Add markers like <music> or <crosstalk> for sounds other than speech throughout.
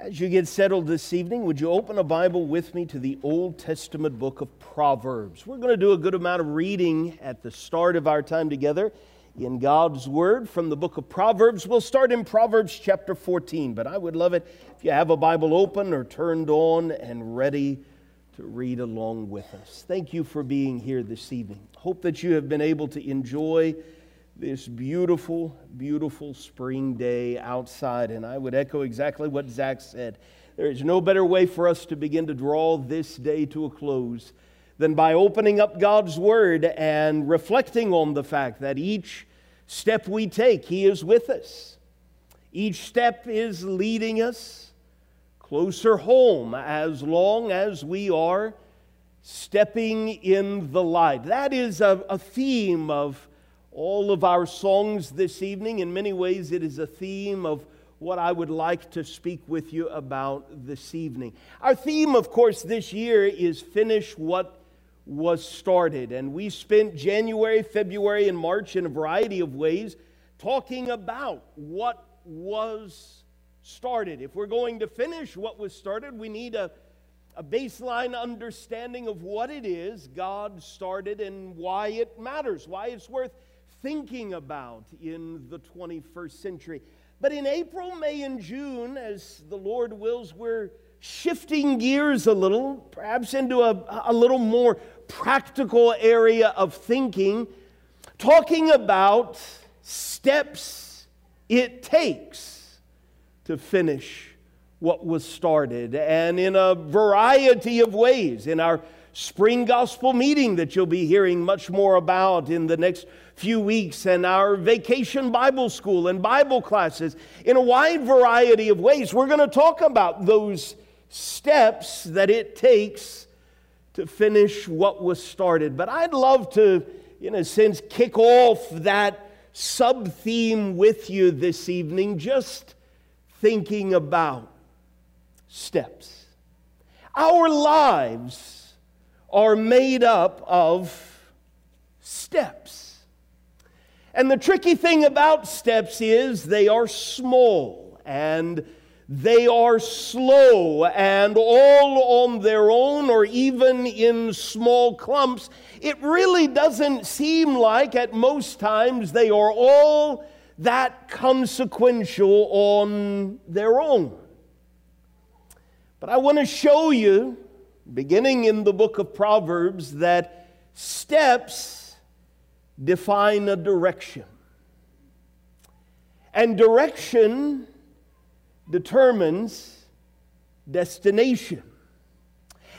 As you get settled this evening, would you open a Bible with me to the Old Testament book of Proverbs? We're going to do a good amount of reading at the start of our time together in God's Word from the book of Proverbs. We'll start in Proverbs chapter 14, but I would love it if you have a Bible open or turned on and ready to read along with us. Thank you for being here this evening. Hope that you have been able to enjoy this beautiful, beautiful spring day outside. And I would echo exactly what Zach said. There is no better way for us to begin to draw this day to a close than by opening up God's Word and reflecting on the fact that each step we take, He is with us. Each step is leading us closer home as long as we are stepping in the light. That is a, a theme of all of our songs this evening. In many ways, it is a theme of what I would like to speak with you about this evening. Our theme, of course, this year is Finish What Was Started. And we spent January, February, and March in a variety of ways talking about what was started. If we're going to finish what was started, we need a, a baseline understanding of what it is God started and why it matters, why it's worth thinking about in the 21st century. But in April, May, and June, as the Lord wills, we're shifting gears a little, perhaps into a, a little more practical area of thinking, talking about steps it takes to finish what was started. And in a variety of ways, in our spring gospel meeting that you'll be hearing much more about in the next few weeks, and our vacation Bible school and Bible classes in a wide variety of ways. We're going to talk about those steps that it takes to finish what was started. But I'd love to, in a sense, kick off that sub theme with you this evening, just thinking about steps. Our lives are made up of steps. And the tricky thing about steps is they are small and they are slow and all on their own or even in small clumps. It really doesn't seem like at most times they are all that consequential on their own. But I want to show you, beginning in the book of Proverbs, that steps define a direction. And direction determines destination.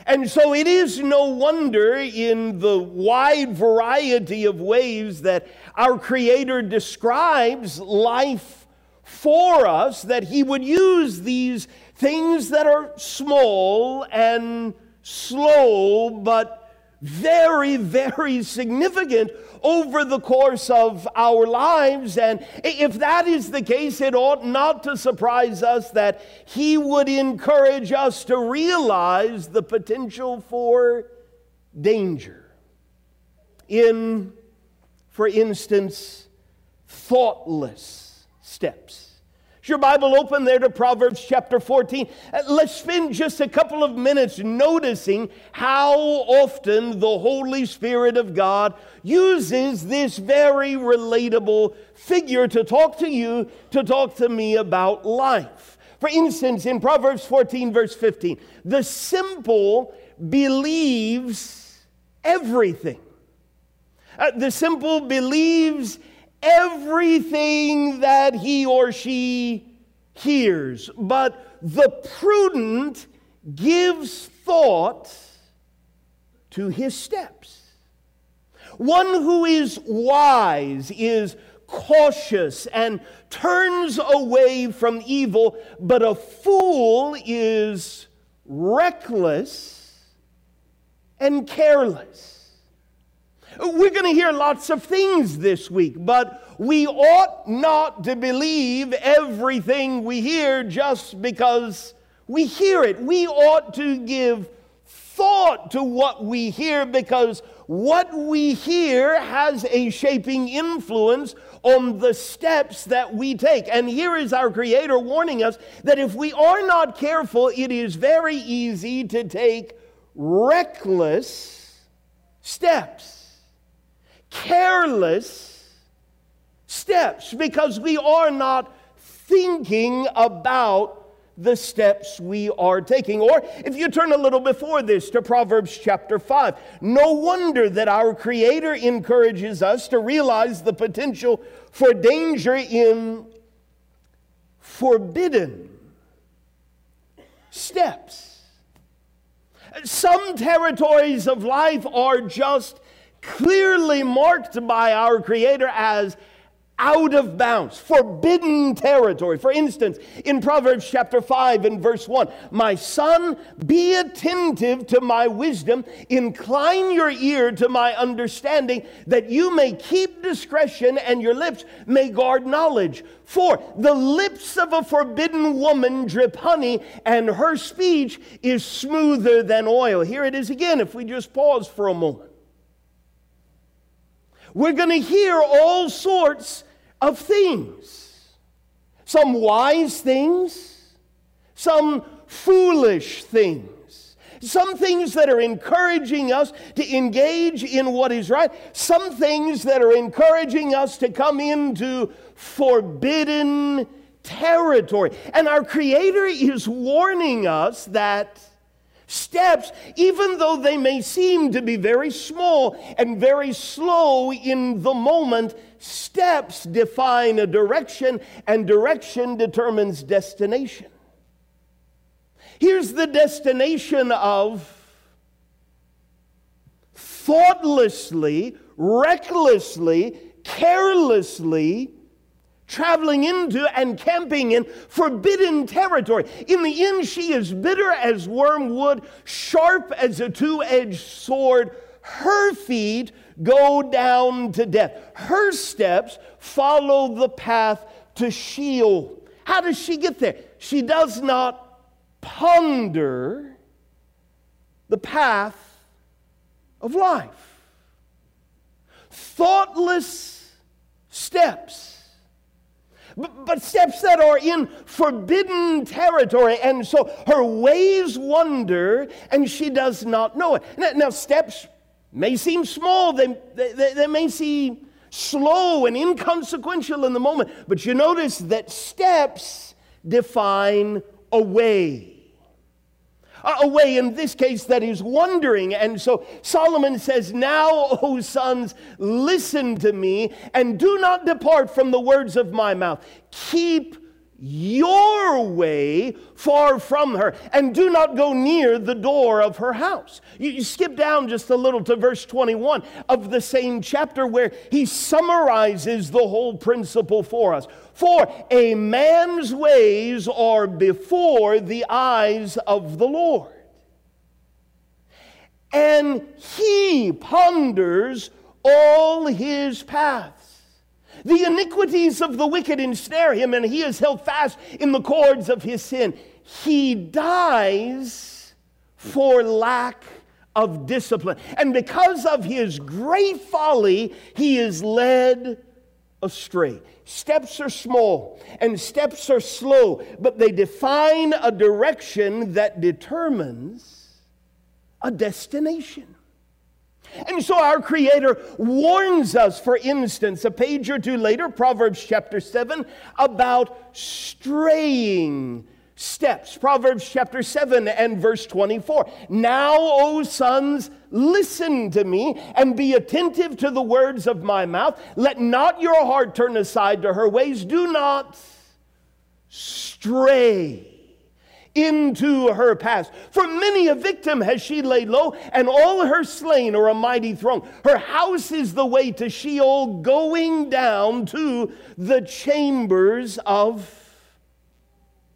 And so it is no wonder in the wide variety of ways that our Creator describes life for us that He would use these things that are small and slow, but very, very significant over the course of our lives. And if that is the case, it ought not to surprise us that He would encourage us to realize the potential for danger. In, for instance, thoughtless steps your Bible open there to Proverbs chapter 14? Uh, let's spend just a couple of minutes noticing how often the Holy Spirit of God uses this very relatable figure to talk to you, to talk to me about life. For instance, in Proverbs 14, verse 15, the simple believes everything. Uh, the simple believes everything that he or she hears, but the prudent gives thought to his steps. One who is wise is cautious and turns away from evil, but a fool is reckless and careless. We're going to hear lots of things this week, but we ought not to believe everything we hear just because we hear it. We ought to give thought to what we hear because what we hear has a shaping influence on the steps that we take. And here is our Creator warning us that if we are not careful, it is very easy to take reckless steps, careless steps, because we are not thinking about the steps we are taking. Or if you turn a little before this to Proverbs chapter 5, no wonder that our Creator encourages us to realize the potential for danger in forbidden steps. Some territories of life are just clearly marked by our Creator as out of bounds, forbidden territory. For instance, in Proverbs chapter 5 and verse 1, my son, be attentive to my wisdom, incline your ear to my understanding, that you may keep discretion and your lips may guard knowledge. For the lips of a forbidden woman drip honey, and her speech is smoother than oil. Here it is again, if we just pause for a moment. We're going to hear all sorts of things some wise things, some foolish things, some things that are encouraging us to engage in what is right, some things that are encouraging us to come into forbidden territory. And our Creator is warning us that steps, even though they may seem to be very small and very slow in the moment, steps define a direction, and direction determines destination. Here's the destination of thoughtlessly, recklessly, carelessly traveling into and camping in forbidden territory. In the end, she is bitter as wormwood, sharp as a two edged sword. Her feet go down to death. Her steps follow the path to Sheol. How does she get there? She does not ponder the path of life. Thoughtless steps but steps that are in forbidden territory. And so her ways wander and she does not know it. Now, now steps may seem small, they, they, they may seem slow and inconsequential in the moment, but you notice that steps define a way Uh, a way in this case that is wandering. And so Solomon says, Now, O sons, listen to me and do not depart from the words of my mouth. Keep your way far from her, and do not go near the door of her house. You, you, skip down just a little to verse 21 of the same chapter where he summarizes the whole principle for us. For a man's ways are before the eyes of the Lord, and he ponders all his paths. The iniquities of the wicked ensnare him, and he is held fast in the cords of his sin. He dies for lack of discipline. And because of his great folly, he is led astray. Steps are small and steps are slow, but they define a direction that determines a destination. And so our Creator warns us, for instance, a page or two later, Proverbs chapter 7, about straying steps. Proverbs chapter 7 and verse 24. Now, O sons, listen to me and be attentive to the words of my mouth. Let not your heart turn aside to her ways. Do not stray into her past. For many a victim has she laid low, and all her slain are a mighty throng. Her house is the way to Sheol, going down to the chambers of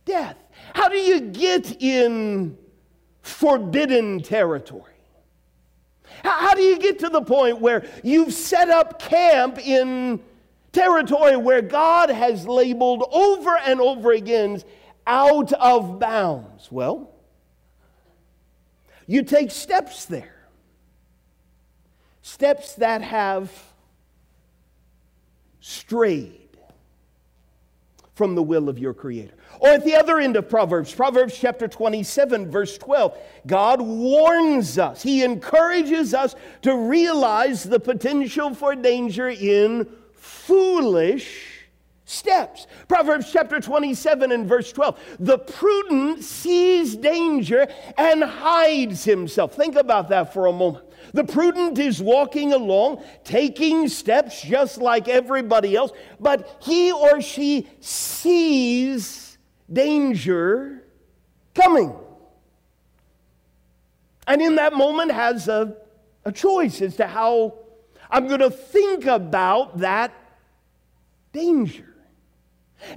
death. How do you get in forbidden territory? How do you get to the point where you've set up camp in territory where God has labeled over and over again out of bounds? Well, You take steps there. Steps that have strayed from the will of your Creator. Or at the other end of Proverbs, Proverbs chapter 27, verse 12, God warns us, He encourages us to realize the potential for danger in foolish steps. Proverbs chapter 27 and verse 12. The prudent sees danger and hides himself. Think about that for a moment. The prudent is walking along, taking steps just like everybody else, but he or she sees danger coming. And in that moment has a, a choice as to how I'm going to think about that danger.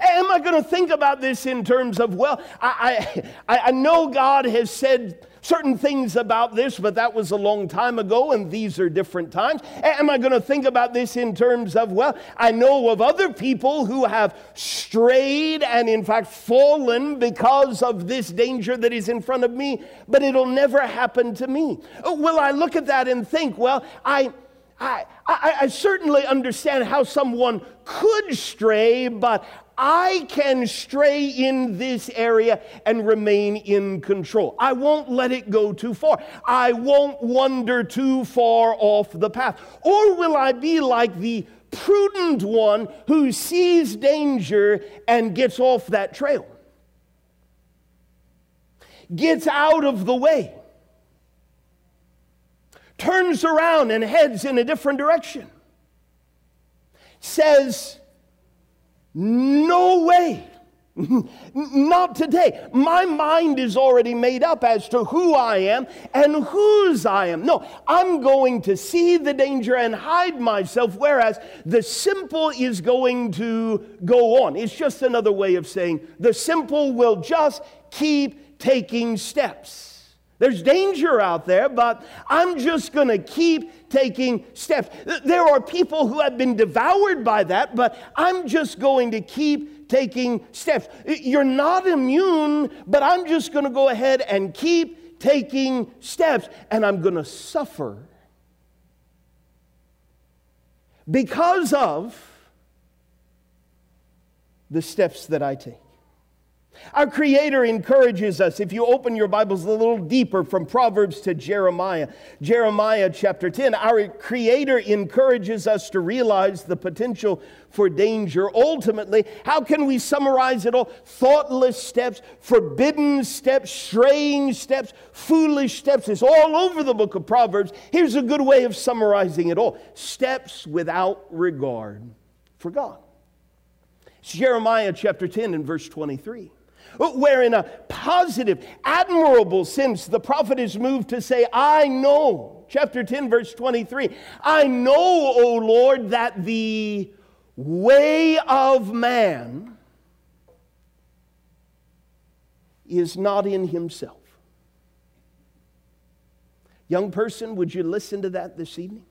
Am I going to think about this in terms of, well, I, I, <laughs> I know God has said certain things about this, but that was a long time ago and these are different times? Am I going to think about this in terms of, well, I know of other people who have strayed and in fact fallen because of this danger that is in front of me, but it'll never happen to me? Uh, will I look at that and think, well, I. I, I, I, certainly understand how someone could stray, but I can stray in this area and remain in control. I won't let it go too far. I won't wander too far off the path. Or will I be like the prudent one who sees danger and gets off that trail? Gets out of the way. Turns around and heads in a different direction. Says, no way. <laughs> Not today. My mind is already made up as to who I am and whose I am. No, I'm going to see the danger and hide myself, whereas the simple is going to go on. It's just another way of saying the simple will just keep taking steps. There's danger out there, but I'm just going to keep taking steps. There are people who have been devoured by that, but I'm just going to keep taking steps. You're not immune, but I'm just going to go ahead and keep taking steps, and I'm going to suffer because of the steps that I take. Our Creator encourages us, if you open your Bibles a little deeper from Proverbs to Jeremiah, Jeremiah chapter 10, our Creator encourages us to realize the potential for danger. Ultimately, how can we summarize it all? Thoughtless steps, forbidden steps, strange steps, foolish steps. It's all over the book of Proverbs. Here's a good way of summarizing it all steps without regard for God. It's Jeremiah chapter 10 and verse 23 where in a positive, admirable sense, the prophet is moved to say, I know, chapter 10, verse 23, I know, O Lord, that the way of man is not in himself. Young person, would you listen to that this evening?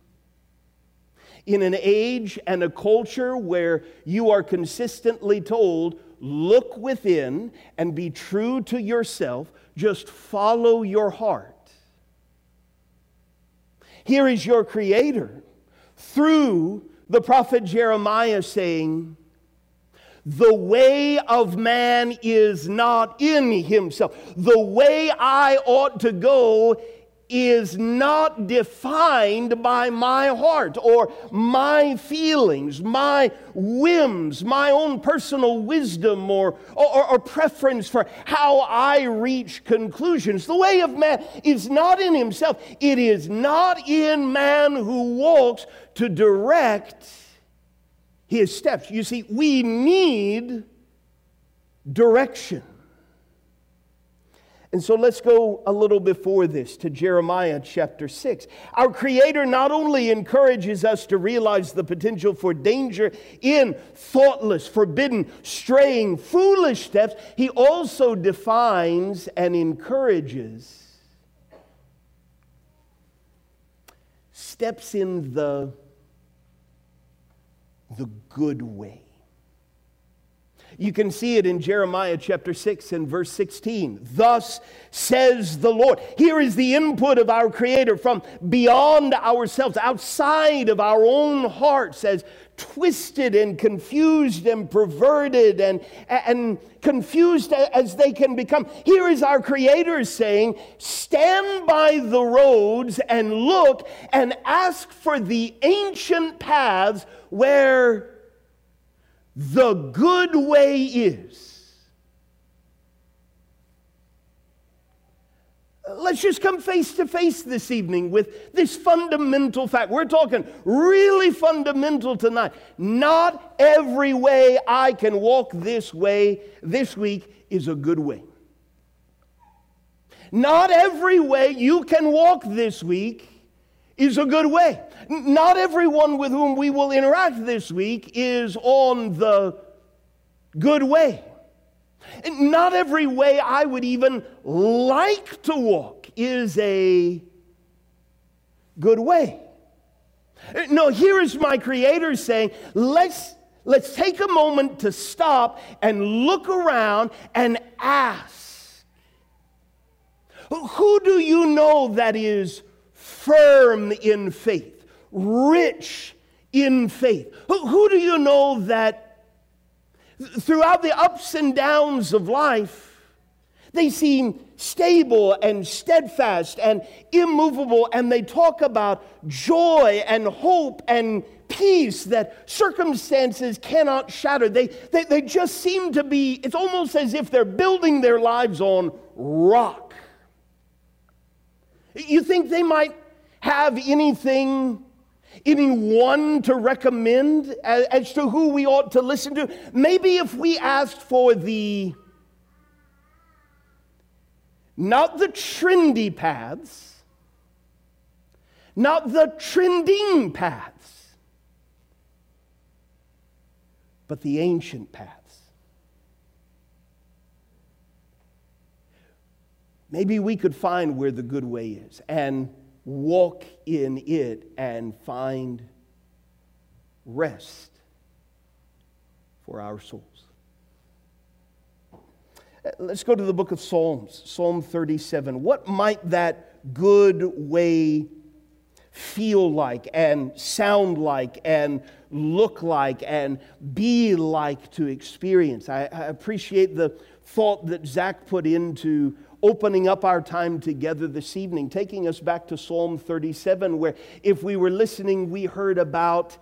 In an age and a culture where you are consistently told, look within and be true to yourself. Just follow your heart. Here is your Creator through the prophet Jeremiah saying, The way of man is not in himself. The way I ought to go is not defined by my heart or my feelings, my whims, my own personal wisdom or, or, or, preference for how I reach conclusions. The way of man is not in himself, it is not in man who walks to direct his steps. You see, we need direction. And so let's go a little before this to Jeremiah chapter 6. Our Creator not only encourages us to realize the potential for danger in thoughtless, forbidden, straying, foolish steps, He also defines and encourages steps in the, the good way. You can see it in Jeremiah chapter 6 and verse 16. Thus says the Lord. Here is the input of our Creator from beyond ourselves, outside of our own hearts, as twisted and confused and perverted and, and confused as they can become. Here is our Creator saying, Stand by the roads and look and ask for the ancient paths where the good way is. Let's just come face to face this evening with this fundamental fact. We're talking really fundamental tonight. Not every way I can walk this way this week is a good way. Not every way you can walk this week is a good way. Not everyone with whom we will interact this week is on the good way. Not every way I would even like to walk is a good way. No, here is my Creator saying, let's, let's take a moment to stop and look around and ask. Who do you know that is firm in faith, rich in faith? Who, who do you know that throughout the ups and downs of life, they seem stable and steadfast and immovable, and they talk about joy and hope and peace that circumstances cannot shatter. They, they, they just seem to be, it's almost as if they're building their lives on rock. You think they might have anything, anyone to recommend as, as to who we ought to listen to? Maybe if we asked for the not the trendy paths, not the trending paths, but the ancient paths. Maybe we could find where the good way is and walk in it and find rest for our souls. Uh, let's go to the book of Psalms, Psalm 37. What might that good way feel like and sound like and look like and be like to experience? I, I appreciate the thought that Zach put into opening up our time together this evening, taking us back to Psalm 37, where if we were listening, we heard about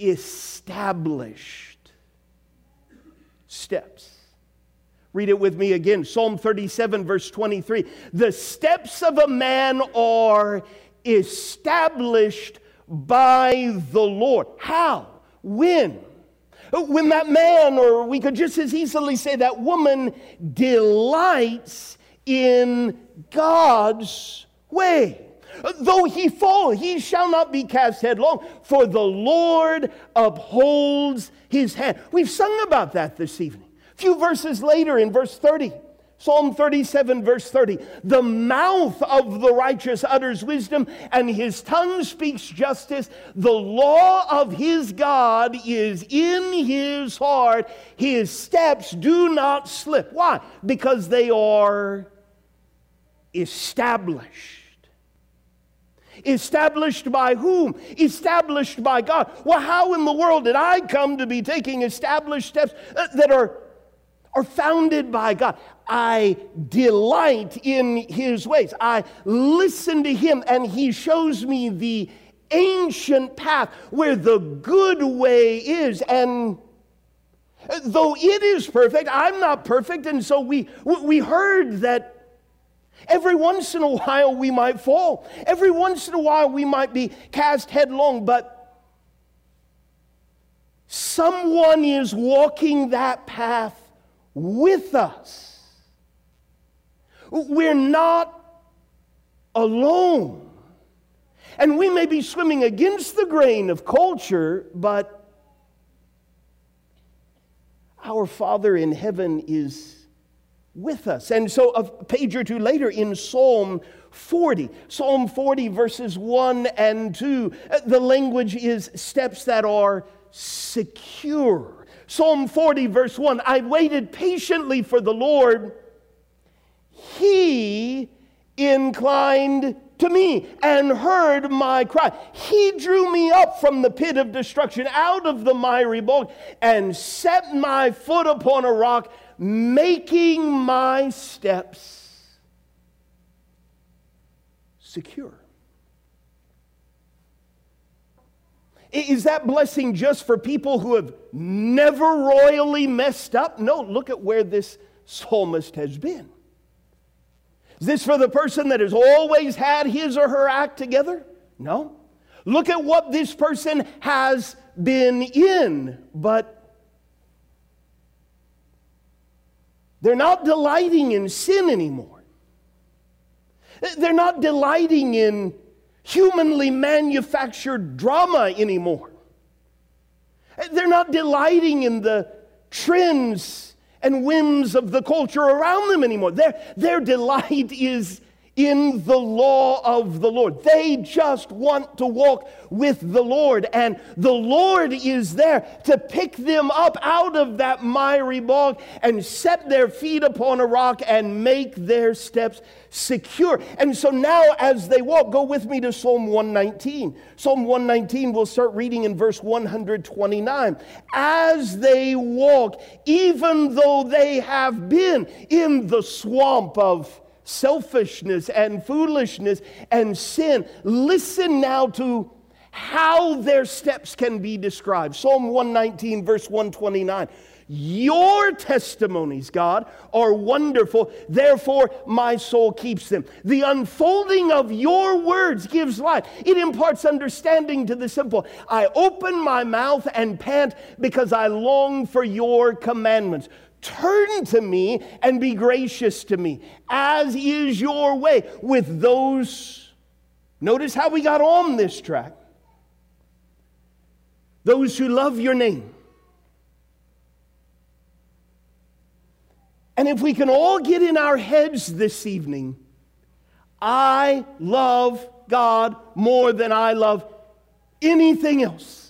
established steps. Read it with me again Psalm 37, verse 23. The steps of a man are established by the Lord. How? When? When that man, or we could just as easily say that woman, delights in God's way. Though he fall, he shall not be cast headlong, for the Lord upholds his hand. We've sung about that this evening. A few verses later, in verse 30, Psalm 37, verse 30 The mouth of the righteous utters wisdom, and his tongue speaks justice. The law of his God is in his heart. His steps do not slip. Why? Because they are established. Established by whom? Established by God. Well, how in the world did I come to be taking established steps uh, that are, are founded by God? I delight in His ways. I listen to Him, and He shows me the ancient path where the good way is. And though it is perfect, I'm not perfect. And so we, we heard that Every once in a while we might fall. Every once in a while we might be cast headlong, but someone is walking that path with us. We're not alone. And we may be swimming against the grain of culture, but our Father in heaven is with us. And so, a page or two later in Psalm 40, Psalm 40, verses 1 and 2, uh, the language is steps that are secure. Psalm 40, verse 1 I waited patiently for the Lord. He inclined to me and heard my cry. He drew me up from the pit of destruction, out of the miry bog, and set my foot upon a rock, making my steps secure. Is that blessing just for people who have never royally messed up? No, look at where this psalmist has been. Is this for the person that has always had his or her act together? No. Look at what this person has been in, but they're not delighting in sin anymore. They're not delighting in humanly manufactured drama anymore. They're not delighting in the trends and whims of the culture around them anymore. Their, their delight <laughs> is in the law of the Lord. They just want to walk with the Lord, and the Lord is there to pick them up out of that miry bog and set their feet upon a rock and make their steps secure. And so now, as they walk, go with me to Psalm 119. Psalm 119, we'll start reading in verse 129. As they walk, even though they have been in the swamp of selfishness and foolishness and sin. Listen now to how their steps can be described. Psalm 119, verse 129. Your testimonies, God, are wonderful. Therefore, my soul keeps them. The unfolding of your words gives life. It imparts understanding to the simple. I open my mouth and pant because I long for your commandments. Turn to me and be gracious to me, as is your way with those. Notice how we got on this track. Those who love your name. And if we can all get in our heads this evening, I love God more than I love anything else.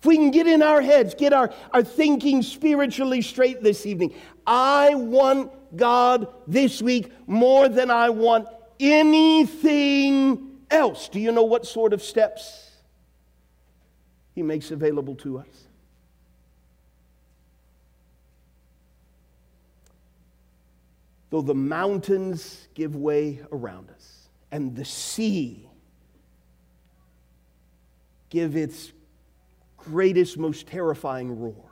If we can get in our heads, get our, our thinking spiritually straight this evening, I want God this week more than I want anything else. Do you know what sort of steps He makes available to us? Though the mountains give way around us and the sea give its greatest, most terrifying roar.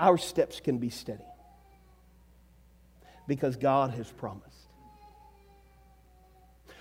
Our steps can be steady because God has promised.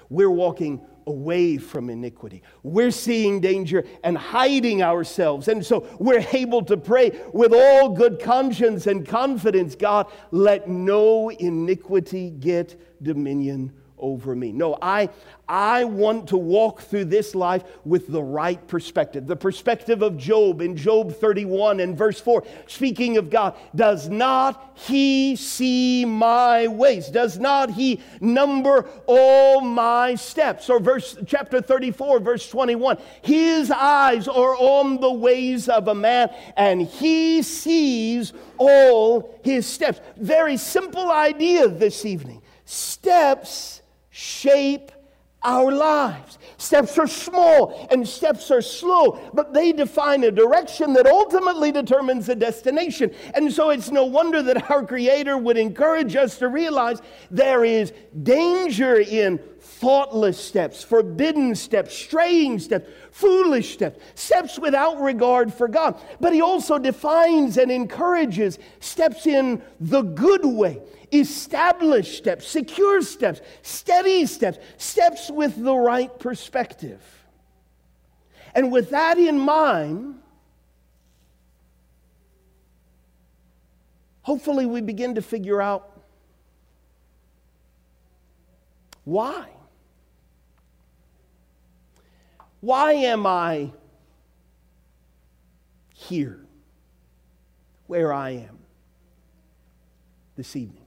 We're walking away from iniquity. We're seeing danger and hiding ourselves. And so we're able to pray with all good conscience and confidence God, let no iniquity get dominion over me. No, I, I want to walk through this life with the right perspective. The perspective of Job in Job 31 and verse 4, speaking of God, does not he see my ways? Does not he number all my steps? Or verse chapter 34, verse 21, his eyes are on the ways of a man, and he sees all his steps. Very simple idea this evening. Steps shape our lives. Steps are small and steps are slow, but they define a direction that ultimately determines the destination. And so it's no wonder that our Creator would encourage us to realize there is danger in thoughtless steps, forbidden steps, straying steps, foolish steps, steps without regard for God. But He also defines and encourages steps in the good way established steps, secure steps, steady steps, steps with the right perspective. And with that in mind, hopefully we begin to figure out why. Why am I here where I am this evening?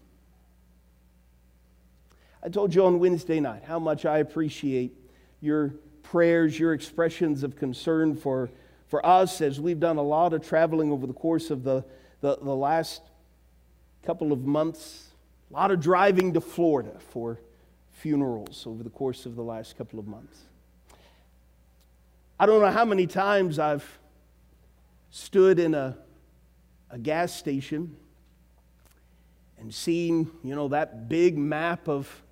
I told you on Wednesday night how much I appreciate your prayers, your expressions of concern for for us, as we've done a lot of traveling over the course of the, the, the last couple of months, a lot of driving to Florida for funerals over the course of the last couple of months. I don't know how many times I've stood in a, a gas station and seen, you know, that big map of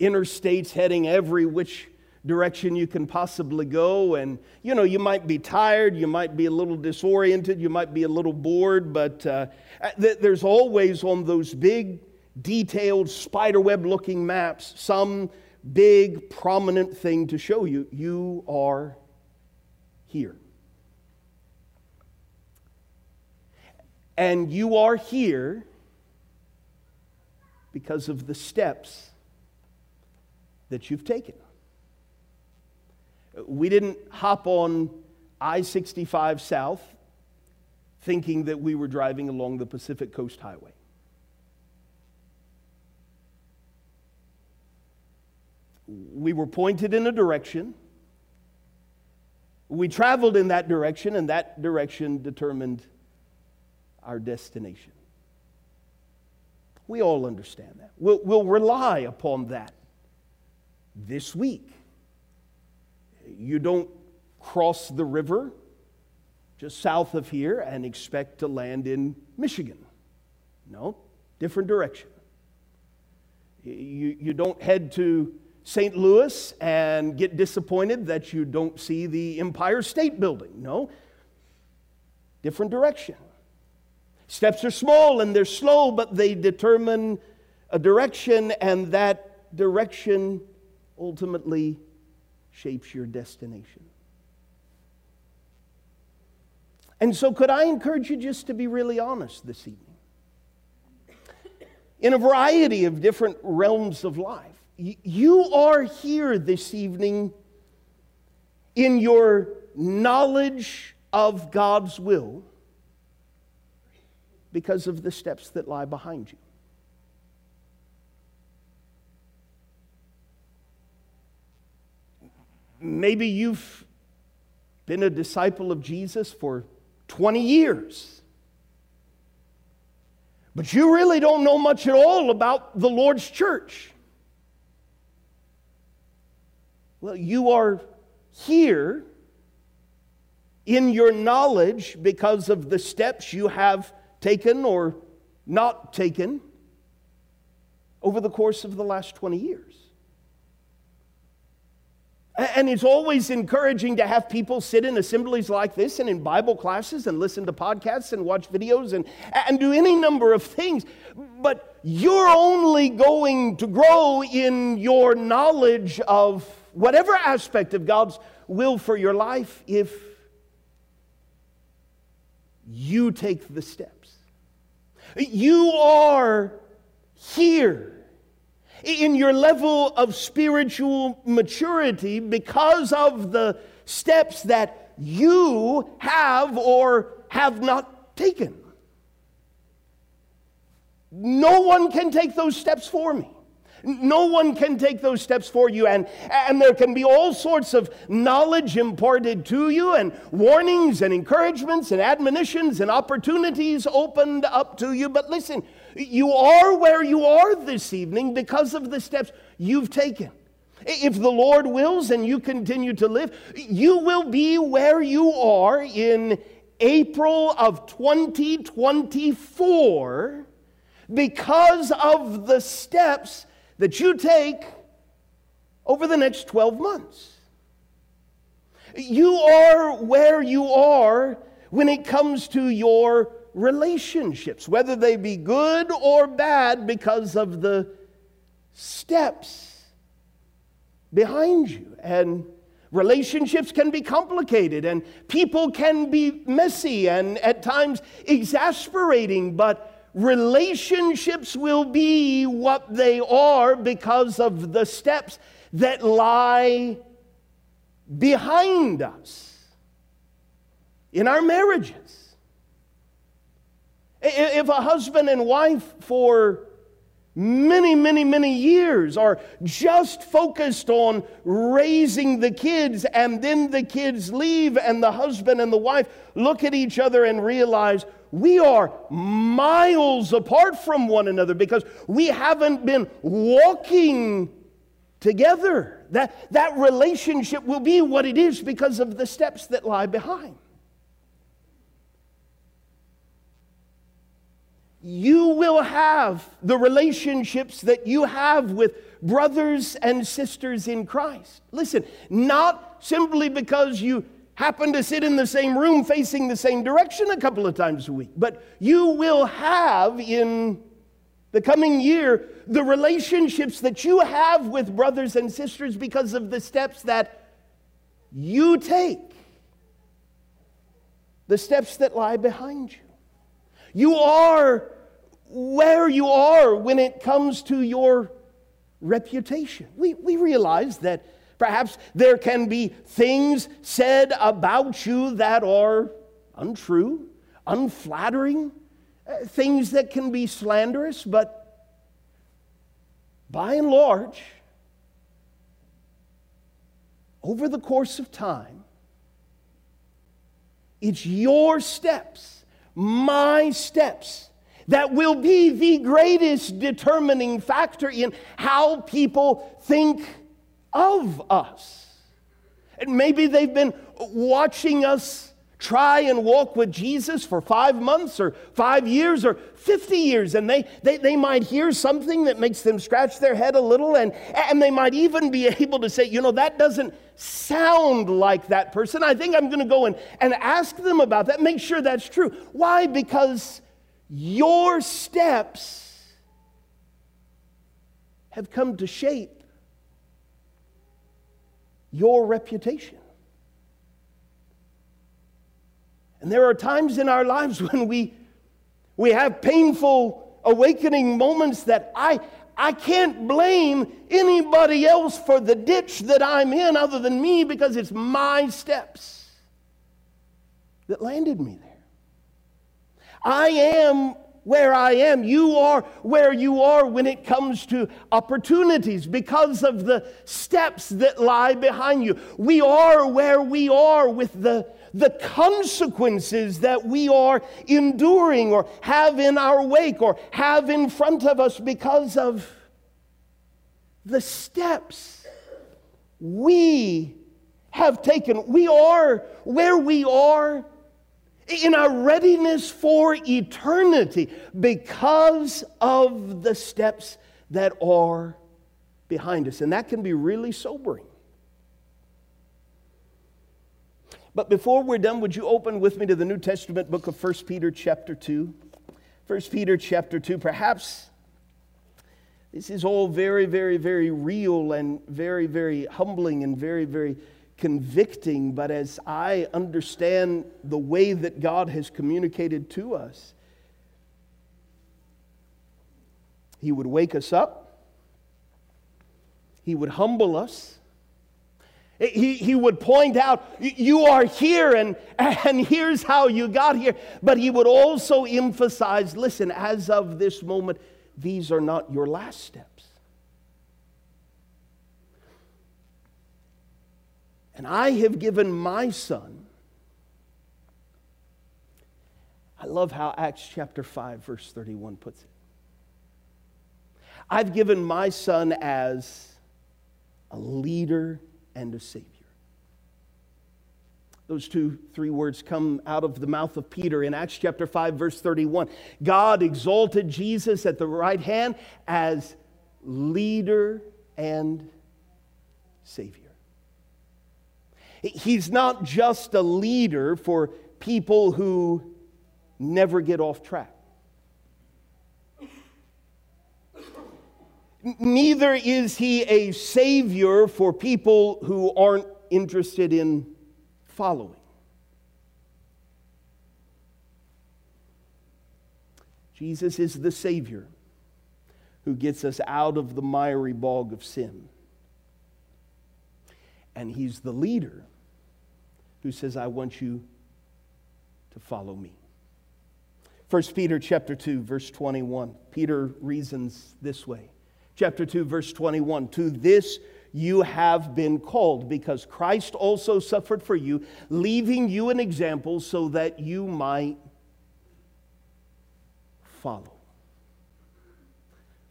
interstates heading every which direction you can possibly go. And, you know, you might be tired, you might be a little disoriented, you might be a little bored, but uh, th- there's always on those big, detailed, spiderweb looking maps some big, prominent thing to show you. You are here. And you are here because of the steps that you've taken. We didn't hop on I 65 South thinking that we were driving along the Pacific Coast Highway. We were pointed in a direction. We traveled in that direction, and that direction determined our destination. We all understand that. We'll, we'll rely upon that this week. You don't cross the river just south of here and expect to land in Michigan. No, different direction. You, you don't head to St. Louis and get disappointed that you don't see the Empire State Building. No, different direction. Steps are small and they're slow, but they determine a direction, and that direction ultimately shapes your destination. And so, could I encourage you just to be really honest this evening? In a variety of different realms of life, you are here this evening in your knowledge of God's will because of the steps that lie behind you. Maybe you've been a disciple of Jesus for 20 years. But you really don't know much at all about the Lord's church. Well, you are here in your knowledge because of the steps you have taken or not taken over the course of the last 20 years. And it's always encouraging to have people sit in assemblies like this and in Bible classes and listen to podcasts and watch videos and, and do any number of things. But you're only going to grow in your knowledge of whatever aspect of God's will for your life if you take the steps. You are here in your level of spiritual maturity because of the steps that you have or have not taken. No one can take those steps for me. No one can take those steps for you, and, and there can be all sorts of knowledge imparted to you, and warnings, and encouragements, and admonitions, and opportunities opened up to you. But listen, you are where you are this evening because of the steps you've taken. If the Lord wills and you continue to live, you will be where you are in April of 2024 because of the steps that you take over the next 12 months. You are where you are when it comes to your relationships, whether they be good or bad, because of the steps behind you. And relationships can be complicated, and people can be messy and at times exasperating, but relationships will be what they are because of the steps that lie behind us in our marriages. If a husband and wife for many, many, many years are just focused on raising the kids, and then the kids leave, and the husband and the wife look at each other and realize we are miles apart from one another because we haven't been walking together. That, that relationship will be what it is because of the steps that lie behind. You will have the relationships that you have with brothers and sisters in Christ. Listen, not simply because you happen to sit in the same room facing the same direction a couple of times a week. But you will have in the coming year the relationships that you have with brothers and sisters because of the steps that you take, the steps that lie behind you. You are where you are when it comes to your reputation. We, we realize that Perhaps there can be things said about you that are untrue, unflattering, uh, things that can be slanderous, but by and large, over the course of time, it's your steps, my steps, that will be the greatest determining factor in how people think of us. And maybe they've been watching us try and walk with Jesus for five months or five years or 50 years, and they, they, they might hear something that makes them scratch their head a little, and, and they might even be <laughs> able to say, you know, that doesn't sound like that person. I think I'm going to go and, and ask them about that, make sure that's true. Why? Because your steps have come to shape your reputation. And there are times in our lives <laughs> when we, we have painful awakening moments that I, I can't blame anybody else for the ditch that I'm in other than me because it's my steps that landed me there. I am where I am. You are where you are when it comes to opportunities because of the steps that lie behind you. We are where we are with the, the consequences that we are enduring or have in our wake or have in front of us because of the steps we have taken. We are where we are in our readiness for eternity because of the steps that are behind us. And that can be really sobering. But before we're done, would you open with me to the New Testament book of 1 Peter, chapter 2? 1 Peter, chapter 2. Perhaps this is all very, very, very real and very, very humbling and very, very convicting, but as I understand the way that God has communicated to us, He would wake us up, He would humble us. He, he would point out, you are here and, and here's how you got here. But he would also emphasize listen, as of this moment, these are not your last steps. And I have given my son. I love how Acts chapter 5, verse 31 puts it. I've given my son as a leader and a savior. Those two, three words come out of the mouth of Peter in Acts chapter 5, verse 31. God exalted Jesus at the right hand as leader and savior. He's not just a leader for people who never get off track. Neither is he a savior for people who aren't interested in following. Jesus is the Savior who gets us out of the miry bog of sin. And He's the leader who says, I want you to follow me. 1 Peter chapter 2 verse 21. Peter reasons this way. Chapter 2 verse 21. To this you have been called because Christ also suffered for you, leaving you an example so that you might follow.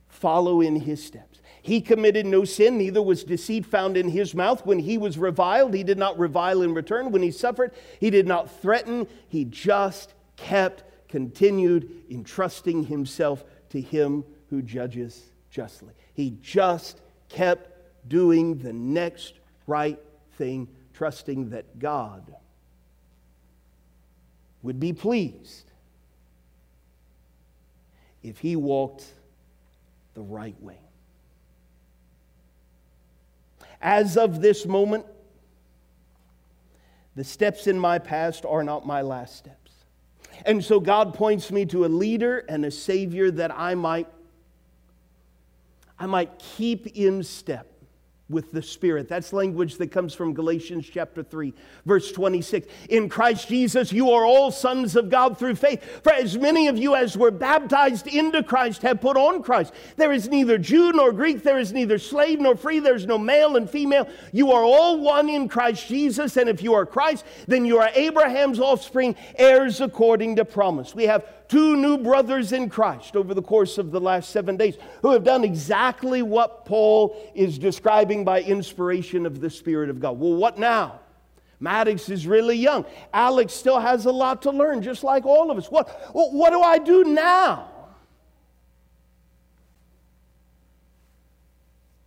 Follow in his steps. He committed no sin, neither was deceit found in his mouth. When he was reviled, he did not revile in return. When he suffered, he did not threaten. He just kept continued entrusting himself to him who judges justly. He just kept doing the next right thing, trusting that God would be pleased if he walked the right way. As of this moment, the steps in my past are not my last steps. And so God points me to a leader and a savior that I might I might keep in step with the Spirit. That's language that comes from Galatians chapter 3, verse 26. In Christ Jesus, you are all sons of God through faith. For as many of you as were baptized into Christ have put on Christ. There is neither Jew nor Greek, there is neither slave nor free, there's no male and female. You are all one in Christ Jesus. And if you are Christ, then you are Abraham's offspring, heirs according to promise. We have two new brothers in Christ over the course of the last seven days who have done exactly what Paul is describing by inspiration of the Spirit of God. Well, what now? Maddox is really young. Alex still has a lot to learn, just like all of us. What, what do I do now?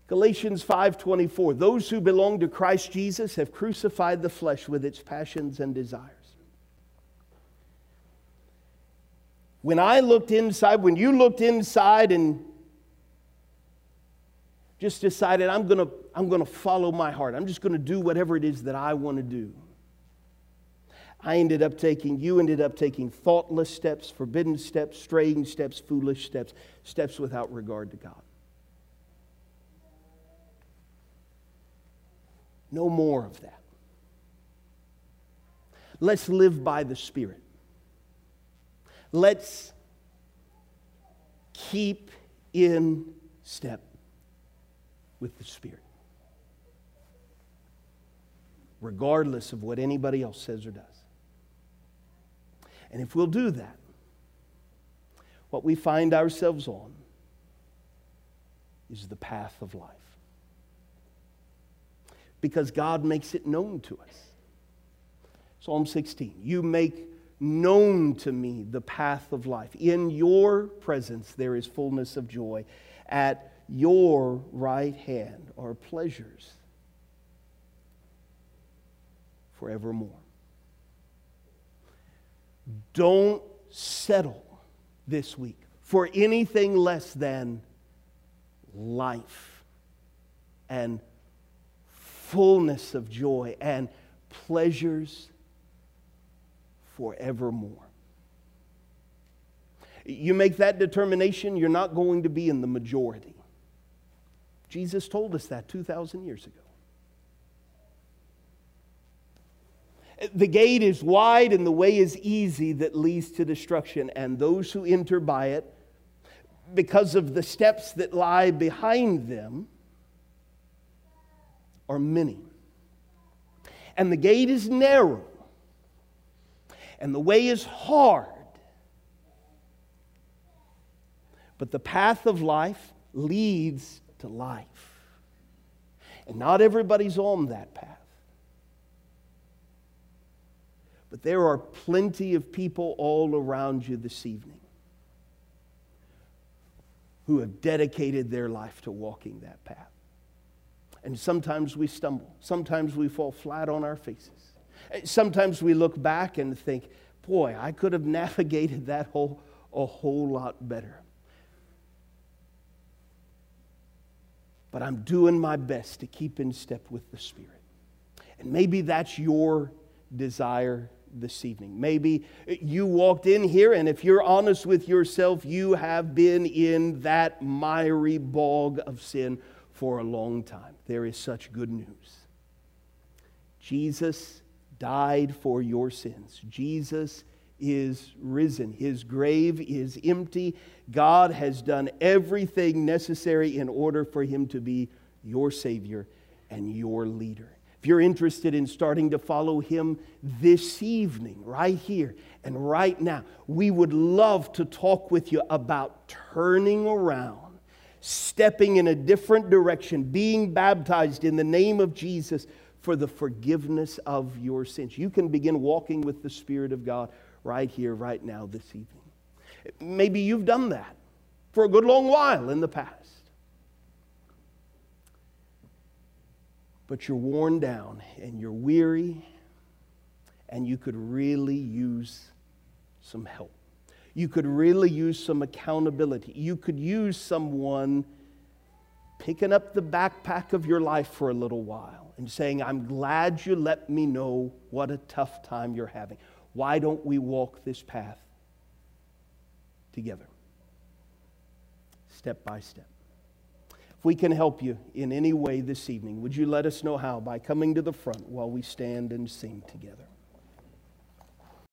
Galatians 5:24 Those who belong to Christ Jesus have crucified the flesh with its passions and desires. When I looked inside, when you looked inside and just decided, I'm going to I'm going to follow my heart, I'm just going to do whatever it is that I want to do. I ended up taking, you ended up taking thoughtless steps, forbidden steps, straying steps, foolish steps, steps without regard to God. No more of that. Let's live by the Spirit. Let's keep in step with the Spirit, regardless of what anybody else says or does. And if we'll do that, what we find ourselves on is the path of life. Because God makes it known to us. Psalm 16, you make known to me the path of life. In your presence there is fullness of joy. At your right hand are pleasures forevermore. Don't settle this week for anything less than life and fullness of joy and pleasures forevermore. You make that determination, you're not going to be in the majority. Jesus told us that 2,000 years ago. The gate is wide and the way is easy that leads to destruction, and those who enter by it, because of the steps that lie behind them, are many. And the gate is narrow and the way is hard. But the path of life leads to life. And not everybody's on that path. But there are plenty of people all around you this evening who have dedicated their life to walking that path. And sometimes we stumble, sometimes we fall flat on our faces. Sometimes we look back and think, boy, I could have <laughs> navigated that whole, a whole lot better. But I'm doing my best to keep in step with the Spirit. And maybe that's your desire this evening. Maybe you walked in here, and if you're honest with yourself, you have been in that miry bog of sin for a long time. There is such good news. Jesus died for your sins. Jesus is risen. His grave is empty. God has done everything necessary in order for him to be your Savior and your leader. If you're interested in starting to follow him this evening, right here and right now, we would love to talk with you about turning around, stepping in a different direction, being baptized in the name of Jesus for the forgiveness of your sins. You can begin walking with the Spirit of God right here, right now, this evening. Maybe you've done that for a good long while in the past. But you're worn down and you're weary, and you could really use some help. You could really use some accountability. You could use someone picking up the backpack of your life for a little while and saying, I'm glad you let me know what a tough time you're having. Why don't we walk this path together, step by step? If we can help you in any way this evening, would you let us know how by coming to the front while we stand and sing together?